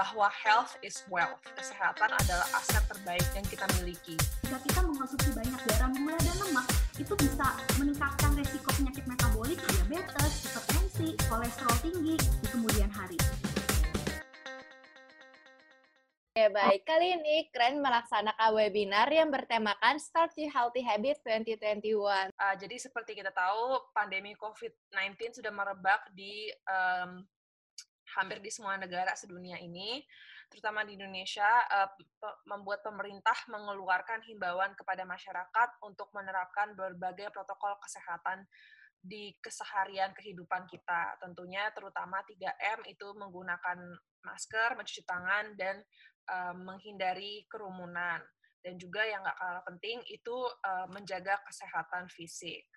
bahwa health is wealth. Kesehatan adalah aset terbaik yang kita miliki. Jika kita mengkonsumsi banyak garam, gula, dan lemak, itu bisa meningkatkan resiko penyakit metabolik, diabetes, hipertensi, kolesterol tinggi di kemudian hari. Oke, baik. Kali ini Keren melaksanakan webinar yang bertemakan Start Your Healthy Habit 2021. Uh, jadi seperti kita tahu, pandemi COVID-19 sudah merebak di um, hampir di semua negara sedunia ini, terutama di Indonesia, uh, membuat pemerintah mengeluarkan himbauan kepada masyarakat untuk menerapkan berbagai protokol kesehatan di keseharian kehidupan kita. Tentunya terutama 3M itu menggunakan masker, mencuci tangan, dan uh, menghindari kerumunan. Dan juga yang nggak kalah penting itu uh, menjaga kesehatan fisik.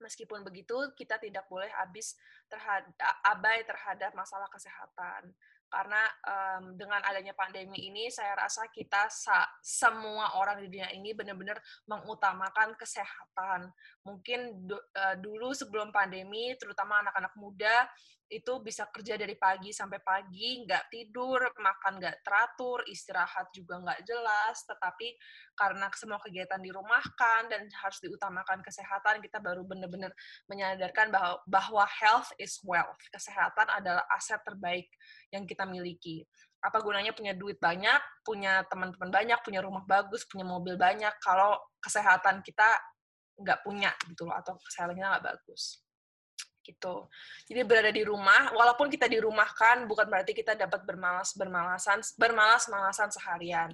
Meskipun begitu, kita tidak boleh habis terhadap, abai terhadap masalah kesehatan karena um, dengan adanya pandemi ini saya rasa kita sa semua orang di dunia ini benar-benar mengutamakan kesehatan. Mungkin uh, dulu sebelum pandemi, terutama anak-anak muda itu bisa kerja dari pagi sampai pagi, nggak tidur, makan nggak teratur, istirahat juga nggak jelas, tetapi karena semua kegiatan dirumahkan dan harus diutamakan kesehatan, kita baru benar-benar menyadarkan bahwa, bahwa health is wealth. Kesehatan adalah aset terbaik yang kita miliki. Apa gunanya punya duit banyak, punya teman-teman banyak, punya rumah bagus, punya mobil banyak, kalau kesehatan kita nggak punya gitu loh, atau kesehatan kita nggak bagus gitu. Jadi berada di rumah, walaupun kita dirumahkan, bukan berarti kita dapat bermalas bermalasan bermalas-malasan seharian.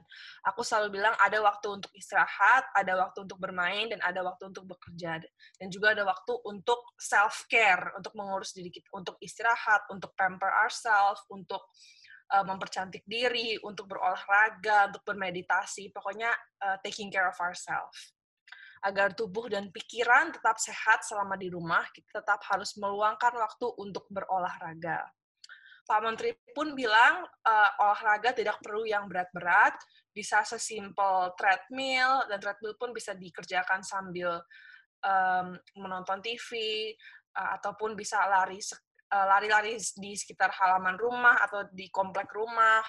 Aku selalu bilang ada waktu untuk istirahat, ada waktu untuk bermain, dan ada waktu untuk bekerja, dan juga ada waktu untuk self care, untuk mengurus diri kita, untuk istirahat, untuk pamper ourselves, untuk uh, mempercantik diri, untuk berolahraga, untuk bermeditasi, pokoknya uh, taking care of ourselves agar tubuh dan pikiran tetap sehat selama di rumah, kita tetap harus meluangkan waktu untuk berolahraga. Pak Menteri pun bilang uh, olahraga tidak perlu yang berat-berat, bisa sesimpel treadmill, dan treadmill pun bisa dikerjakan sambil um, menonton TV, uh, eh, ataupun bisa lari uh, lari-lari di sekitar halaman rumah atau di komplek rumah.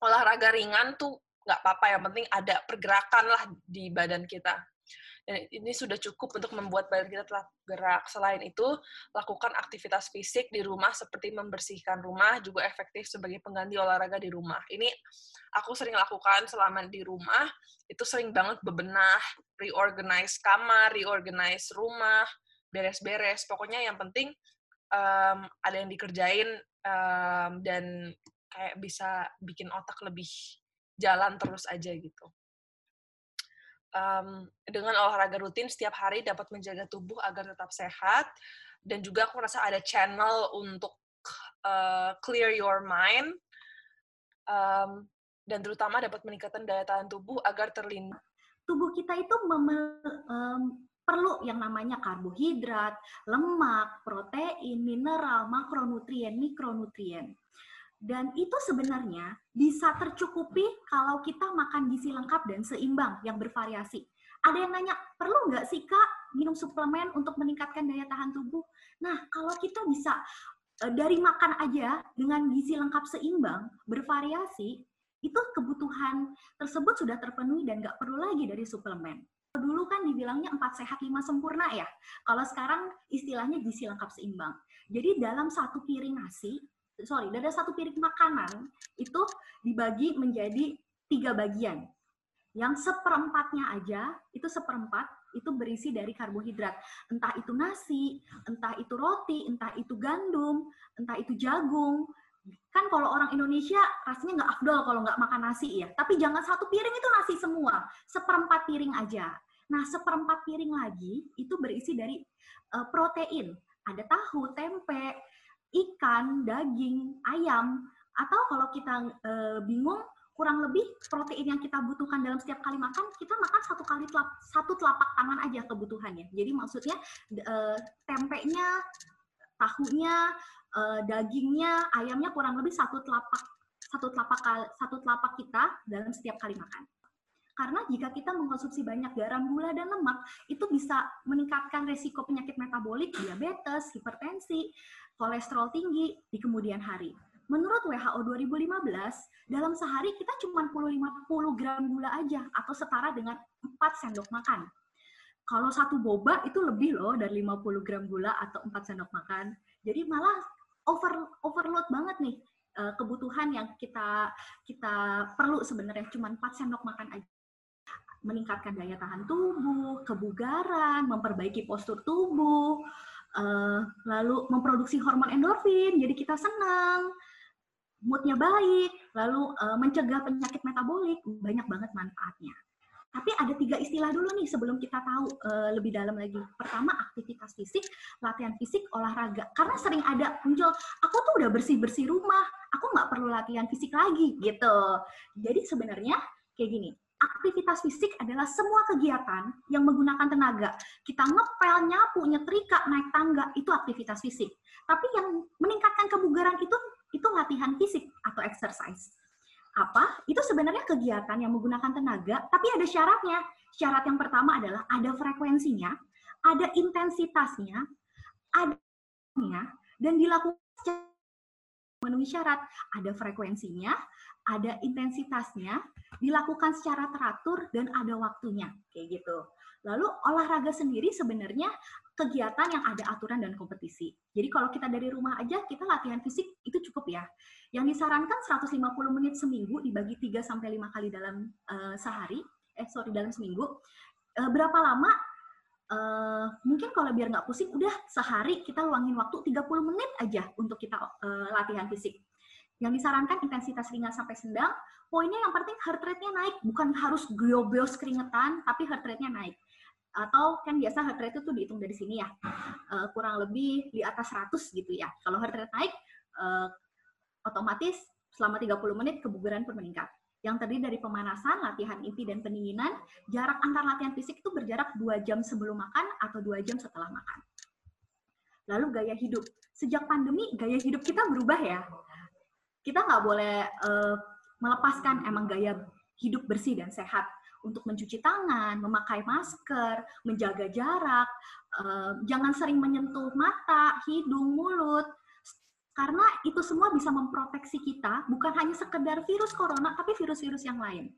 Olahraga ringan tuh nggak apa-apa, yang penting ada pergerakan lah di badan kita. Ini sudah cukup untuk membuat badan kita tetap gerak. Selain itu, lakukan aktivitas fisik di rumah seperti membersihkan rumah juga efektif sebagai pengganti olahraga di rumah. Ini aku sering lakukan selama di rumah, itu sering banget bebenah, reorganize kamar, reorganize rumah, beres-beres. Pokoknya yang penting um, ada yang dikerjain um, dan kayak bisa bikin otak lebih jalan terus aja gitu um, dengan olahraga rutin setiap hari dapat menjaga tubuh agar tetap sehat dan juga aku rasa ada channel untuk uh, clear your mind um, dan terutama dapat meningkatkan daya tahan tubuh agar terlindung. Tubuh kita itu um, perlu yang namanya karbohidrat, lemak, protein, mineral, makronutrien, mikronutrien. Dan itu sebenarnya bisa tercukupi kalau kita makan gizi lengkap dan seimbang yang bervariasi. Ada yang nanya, perlu nggak sih Kak minum suplemen untuk meningkatkan daya tahan tubuh? Nah, kalau kita bisa eh, dari makan aja dengan gizi lengkap seimbang, bervariasi, itu kebutuhan tersebut sudah terpenuhi dan nggak perlu lagi dari suplemen. Dulu kan dibilangnya empat sehat lima sempurna ya. Kalau sekarang istilahnya gizi lengkap seimbang. Jadi dalam satu piring nasi sorry, dari satu piring makanan itu dibagi menjadi tiga bagian. Yang seperempatnya aja, itu seperempat, itu berisi dari karbohidrat. Entah itu nasi, entah itu roti, entah itu gandum, entah itu jagung. Kan kalau orang Indonesia rasanya nggak afdol kalau nggak makan nasi ya. Tapi jangan satu piring itu nasi semua, seperempat piring aja. Nah, seperempat piring lagi itu berisi dari uh, protein. Ada tahu, tempe, ikan, daging, ayam, atau kalau kita e, bingung kurang lebih protein yang kita butuhkan dalam setiap kali makan kita makan satu kali telap, satu telapak tangan aja kebutuhannya. Jadi maksudnya e, tempenya tahunya e, dagingnya ayamnya kurang lebih satu telapak satu telapak satu telapak kita dalam setiap kali makan karena jika kita mengkonsumsi banyak garam, gula, dan lemak, itu bisa meningkatkan resiko penyakit metabolik, diabetes, hipertensi, kolesterol tinggi di kemudian hari. menurut WHO 2015, dalam sehari kita cuma perlu 50 gram gula aja atau setara dengan 4 sendok makan. Kalau satu boba itu lebih loh dari 50 gram gula atau 4 sendok makan. Jadi malah over overload banget nih uh, kebutuhan yang kita kita perlu sebenarnya cuma 4 sendok makan aja meningkatkan daya tahan tubuh, kebugaran, memperbaiki postur tubuh, uh, lalu memproduksi hormon endorfin, jadi kita senang, moodnya baik, lalu uh, mencegah penyakit metabolik, banyak banget manfaatnya. Tapi ada tiga istilah dulu nih sebelum kita tahu uh, lebih dalam lagi. Pertama, aktivitas fisik, latihan fisik, olahraga. Karena sering ada muncul, aku tuh udah bersih-bersih rumah, aku nggak perlu latihan fisik lagi gitu. Jadi sebenarnya kayak gini, aktivitas fisik adalah semua kegiatan yang menggunakan tenaga. Kita ngepel, nyapu, nyetrika, naik tangga, itu aktivitas fisik. Tapi yang meningkatkan kebugaran itu itu latihan fisik atau exercise apa? Itu sebenarnya kegiatan yang menggunakan tenaga, tapi ada syaratnya. Syarat yang pertama adalah ada frekuensinya, ada intensitasnya, ada dan dilakukan memenuhi syarat. Ada frekuensinya, ada intensitasnya, dilakukan secara teratur dan ada waktunya, kayak gitu. Lalu olahraga sendiri sebenarnya kegiatan yang ada aturan dan kompetisi. Jadi kalau kita dari rumah aja kita latihan fisik itu cukup ya. Yang disarankan 150 menit seminggu dibagi 3 sampai 5 kali dalam uh, sehari, eh sorry dalam seminggu. Uh, berapa lama? Uh, mungkin kalau biar nggak pusing, udah sehari kita luangin waktu 30 menit aja untuk kita uh, latihan fisik. Yang disarankan intensitas ringan sampai sedang, poinnya yang penting heart rate-nya naik, bukan harus geobos keringetan, tapi heart rate-nya naik. Atau kan biasa heart rate itu dihitung dari sini ya. Uh, kurang lebih di atas 100 gitu ya. Kalau heart rate naik uh, otomatis selama 30 menit kebugaran pun meningkat yang terdiri dari pemanasan, latihan inti, dan pendinginan. Jarak antar latihan fisik itu berjarak 2 jam sebelum makan atau 2 jam setelah makan. Lalu gaya hidup. Sejak pandemi, gaya hidup kita berubah ya. Kita nggak boleh uh, melepaskan emang gaya hidup bersih dan sehat untuk mencuci tangan, memakai masker, menjaga jarak, uh, jangan sering menyentuh mata, hidung, mulut, karena itu semua bisa memproteksi kita, bukan hanya sekedar virus corona, tapi virus-virus yang lain.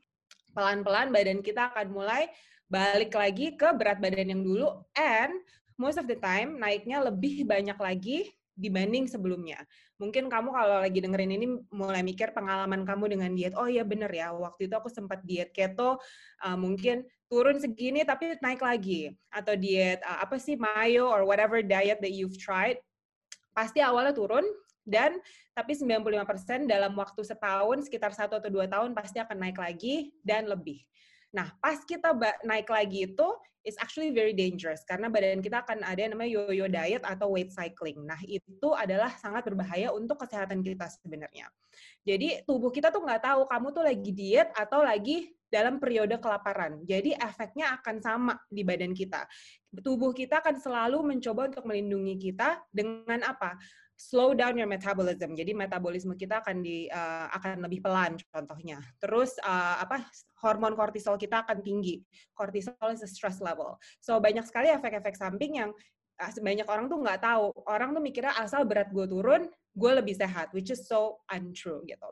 Pelan-pelan badan kita akan mulai balik lagi ke berat badan yang dulu, and most of the time naiknya lebih banyak lagi dibanding sebelumnya. Mungkin kamu kalau lagi dengerin ini mulai mikir pengalaman kamu dengan diet. Oh iya bener ya, waktu itu aku sempat diet keto, uh, mungkin turun segini tapi naik lagi. Atau diet uh, apa sih mayo or whatever diet that you've tried. Pasti awalnya turun dan tapi 95% dalam waktu setahun sekitar satu atau dua tahun pasti akan naik lagi dan lebih. Nah, pas kita naik lagi itu, it's actually very dangerous karena badan kita akan ada yang namanya yo-yo diet atau weight cycling. Nah, itu adalah sangat berbahaya untuk kesehatan kita sebenarnya. Jadi, tubuh kita tuh nggak tahu kamu tuh lagi diet atau lagi dalam periode kelaparan. Jadi efeknya akan sama di badan kita. Tubuh kita akan selalu mencoba untuk melindungi kita dengan apa? Slow down your metabolism. Jadi metabolisme kita akan di uh, akan lebih pelan contohnya. Terus uh, apa hormon kortisol kita akan tinggi. Kortisol is a stress level. So banyak sekali efek-efek samping yang uh, banyak orang tuh nggak tahu. Orang tuh mikirnya asal berat gue turun, gue lebih sehat, which is so untrue gitu.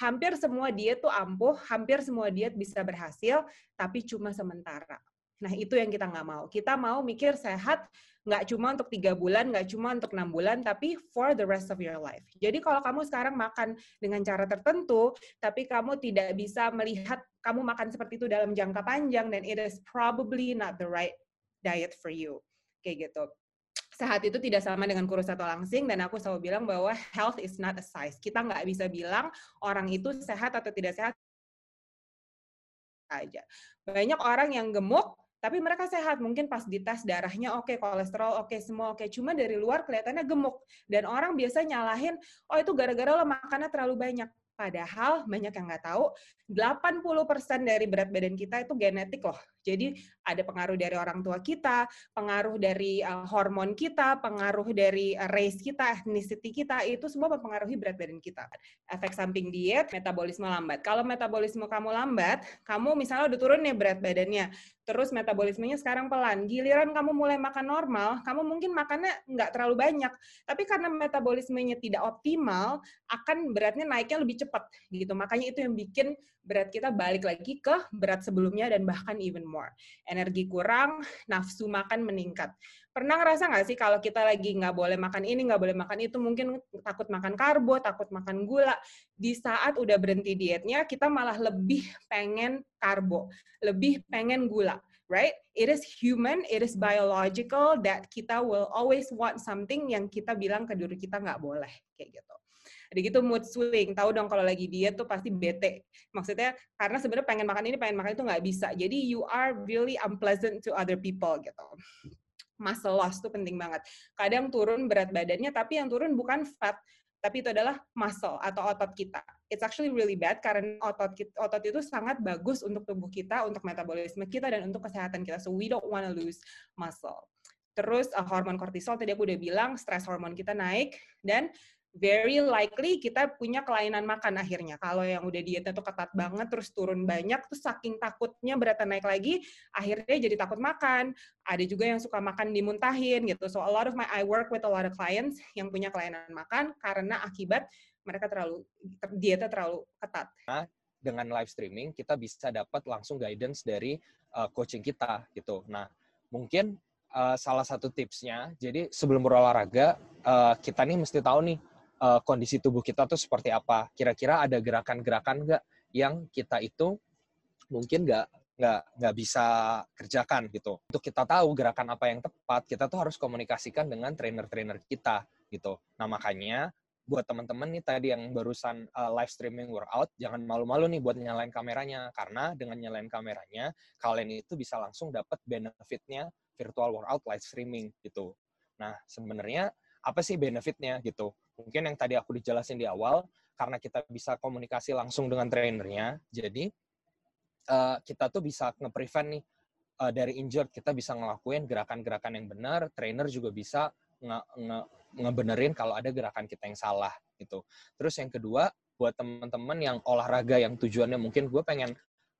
Hampir semua diet tuh ampuh, hampir semua diet bisa berhasil, tapi cuma sementara. Nah itu yang kita nggak mau. Kita mau mikir sehat, nggak cuma untuk tiga bulan, nggak cuma untuk enam bulan, tapi for the rest of your life. Jadi kalau kamu sekarang makan dengan cara tertentu, tapi kamu tidak bisa melihat kamu makan seperti itu dalam jangka panjang, dan it is probably not the right diet for you. Kayak gitu. Sehat itu tidak sama dengan kurus atau langsing, dan aku selalu bilang bahwa health is not a size. Kita nggak bisa bilang orang itu sehat atau tidak sehat aja. Banyak orang yang gemuk, tapi mereka sehat mungkin pas dites darahnya oke okay, kolesterol oke okay, semua oke. Okay. cuma dari luar kelihatannya gemuk. Dan orang biasa nyalahin oh itu gara-gara lo makannya terlalu banyak. Padahal banyak yang nggak tahu 80% dari berat badan kita itu genetik loh. Jadi ada pengaruh dari orang tua kita, pengaruh dari uh, hormon kita, pengaruh dari uh, race kita, ethnicity kita, itu semua mempengaruhi berat badan kita. Efek samping diet, metabolisme lambat. Kalau metabolisme kamu lambat, kamu misalnya udah turun nih berat badannya, terus metabolismenya sekarang pelan. Giliran kamu mulai makan normal, kamu mungkin makannya nggak terlalu banyak, tapi karena metabolismenya tidak optimal, akan beratnya naiknya lebih cepat gitu. Makanya itu yang bikin berat kita balik lagi ke berat sebelumnya dan bahkan even more. Energi kurang, nafsu makan meningkat. Pernah ngerasa nggak sih kalau kita lagi nggak boleh makan ini, nggak boleh makan itu, mungkin takut makan karbo, takut makan gula. Di saat udah berhenti dietnya, kita malah lebih pengen karbo, lebih pengen gula right? It is human, it is biological that kita will always want something yang kita bilang ke diri kita nggak boleh, kayak gitu. Ada gitu mood swing, tahu dong kalau lagi diet tuh pasti bete. Maksudnya karena sebenarnya pengen makan ini, pengen makan itu nggak bisa. Jadi you are really unpleasant to other people gitu. Muscle loss tuh penting banget. Kadang turun berat badannya, tapi yang turun bukan fat, tapi itu adalah muscle atau otot kita. It's actually really bad karena otot kita, otot itu sangat bagus untuk tubuh kita, untuk metabolisme kita dan untuk kesehatan kita. So we don't want to lose muscle. Terus uh, hormon kortisol tadi aku udah bilang, stres hormon kita naik dan very likely kita punya kelainan makan akhirnya. Kalau yang udah dietnya tuh ketat banget, terus turun banyak, terus saking takutnya beratnya naik lagi, akhirnya jadi takut makan. Ada juga yang suka makan dimuntahin gitu. So a lot of my I work with a lot of clients yang punya kelainan makan karena akibat mereka terlalu dietnya terlalu ketat. Nah, dengan live streaming kita bisa dapat langsung guidance dari uh, coaching kita gitu. Nah, mungkin uh, salah satu tipsnya, jadi sebelum berolahraga uh, kita nih mesti tahu nih uh, kondisi tubuh kita tuh seperti apa. Kira-kira ada gerakan-gerakan nggak yang kita itu mungkin nggak nggak nggak bisa kerjakan gitu. Untuk kita tahu gerakan apa yang tepat, kita tuh harus komunikasikan dengan trainer-trainer kita gitu. Nah makanya buat teman-teman nih tadi yang barusan uh, live streaming workout, jangan malu-malu nih buat nyalain kameranya karena dengan nyalain kameranya kalian itu bisa langsung dapat benefitnya virtual workout live streaming gitu. Nah sebenarnya apa sih benefitnya gitu. Mungkin yang tadi aku dijelasin di awal, karena kita bisa komunikasi langsung dengan trainernya, jadi uh, kita tuh bisa nge-prevent nih uh, dari injured, kita bisa ngelakuin gerakan-gerakan yang benar, trainer juga bisa nge, nge ngebenerin kalau ada gerakan kita yang salah gitu. Terus yang kedua, buat teman-teman yang olahraga yang tujuannya mungkin gue pengen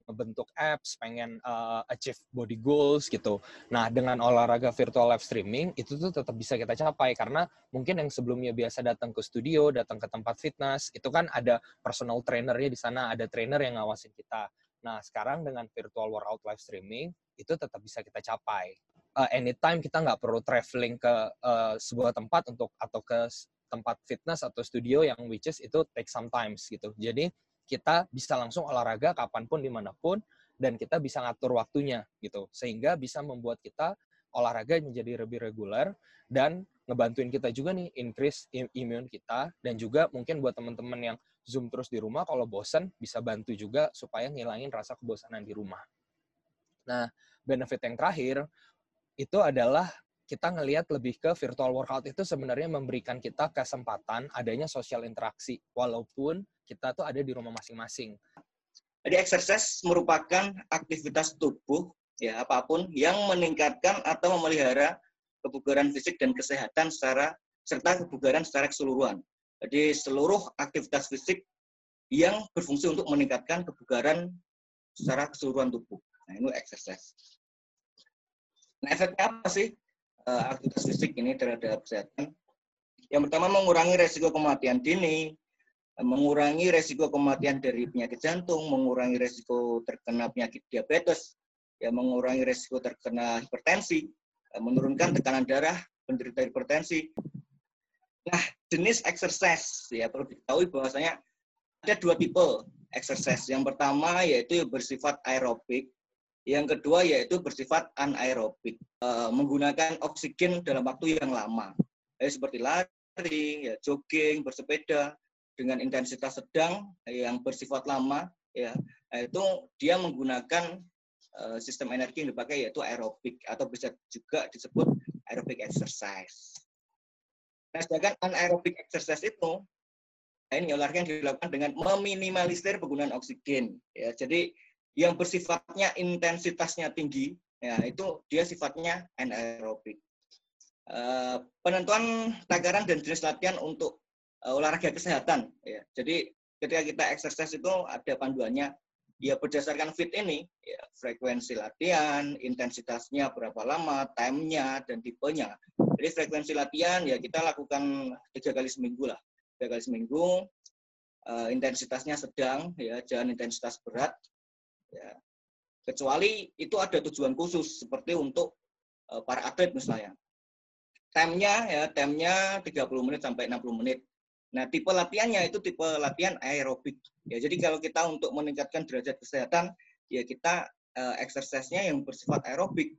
ngebentuk apps, pengen uh, achieve body goals gitu. Nah, dengan olahraga virtual live streaming itu tuh tetap bisa kita capai karena mungkin yang sebelumnya biasa datang ke studio, datang ke tempat fitness, itu kan ada personal trainernya di sana, ada trainer yang ngawasin kita. Nah, sekarang dengan virtual workout live streaming itu tetap bisa kita capai. Uh, anytime kita nggak perlu traveling ke uh, sebuah tempat untuk atau ke tempat fitness atau studio yang which is itu take some times gitu. Jadi kita bisa langsung olahraga kapan pun di mana pun dan kita bisa ngatur waktunya gitu. Sehingga bisa membuat kita olahraga menjadi lebih reguler dan ngebantuin kita juga nih increase imun kita. Dan juga mungkin buat teman-teman yang zoom terus di rumah kalau bosan bisa bantu juga supaya ngilangin rasa kebosanan di rumah. Nah, benefit yang terakhir itu adalah kita ngelihat lebih ke virtual workout itu sebenarnya memberikan kita kesempatan adanya sosial interaksi. Walaupun kita tuh ada di rumah masing-masing. Jadi exercise merupakan aktivitas tubuh ya apa pun yang meningkatkan atau memelihara kebugaran fisik dan kesehatan secara serta kebugaran secara keseluruhan. Jadi seluruh aktivitas fisik yang berfungsi untuk meningkatkan kebugaran secara keseluruhan tubuh. Nah, ini exercise. Nah, efeknya apa sih uh, aktivitas fisik ini terhadap kesehatan. Yang pertama mengurangi resiko kematian dini, mengurangi resiko kematian dari penyakit jantung, mengurangi resiko terkena penyakit diabetes, ya mengurangi resiko terkena hipertensi, menurunkan tekanan darah penderita hipertensi. Nah, jenis exercise ya perlu diketahui bahwasanya ada dua tipe exercise. Yang pertama yaitu bersifat aerobik, yang kedua yaitu bersifat anaerobik, e, menggunakan oksigen dalam waktu yang lama, ya, seperti lari, ya, jogging, bersepeda dengan intensitas sedang yang bersifat lama, ya itu dia menggunakan e, sistem energi yang dipakai yaitu aerobik atau bisa juga disebut aerobic exercise. Nah, sedangkan anaerobic exercise itu nah ini olahraga yang dilakukan dengan meminimalisir penggunaan oksigen. Ya, jadi yang bersifatnya intensitasnya tinggi ya itu dia sifatnya anaerobik. Uh, penentuan takaran dan jenis latihan untuk olahraga kesehatan ya. Jadi ketika kita exercise itu ada panduannya ya berdasarkan fit ini ya frekuensi latihan, intensitasnya berapa lama, time-nya dan tipenya. Jadi frekuensi latihan ya kita lakukan tiga kali seminggu lah, tiga kali seminggu. Uh, intensitasnya sedang ya, jangan intensitas berat. Ya. Kecuali itu ada tujuan khusus seperti untuk uh, para atlet misalnya. Time-nya ya, time-nya 30 menit sampai 60 menit. Nah, tipe latihannya itu tipe latihan aerobik. Ya, jadi kalau kita untuk meningkatkan derajat kesehatan, ya kita uh, exercise-nya yang bersifat aerobik.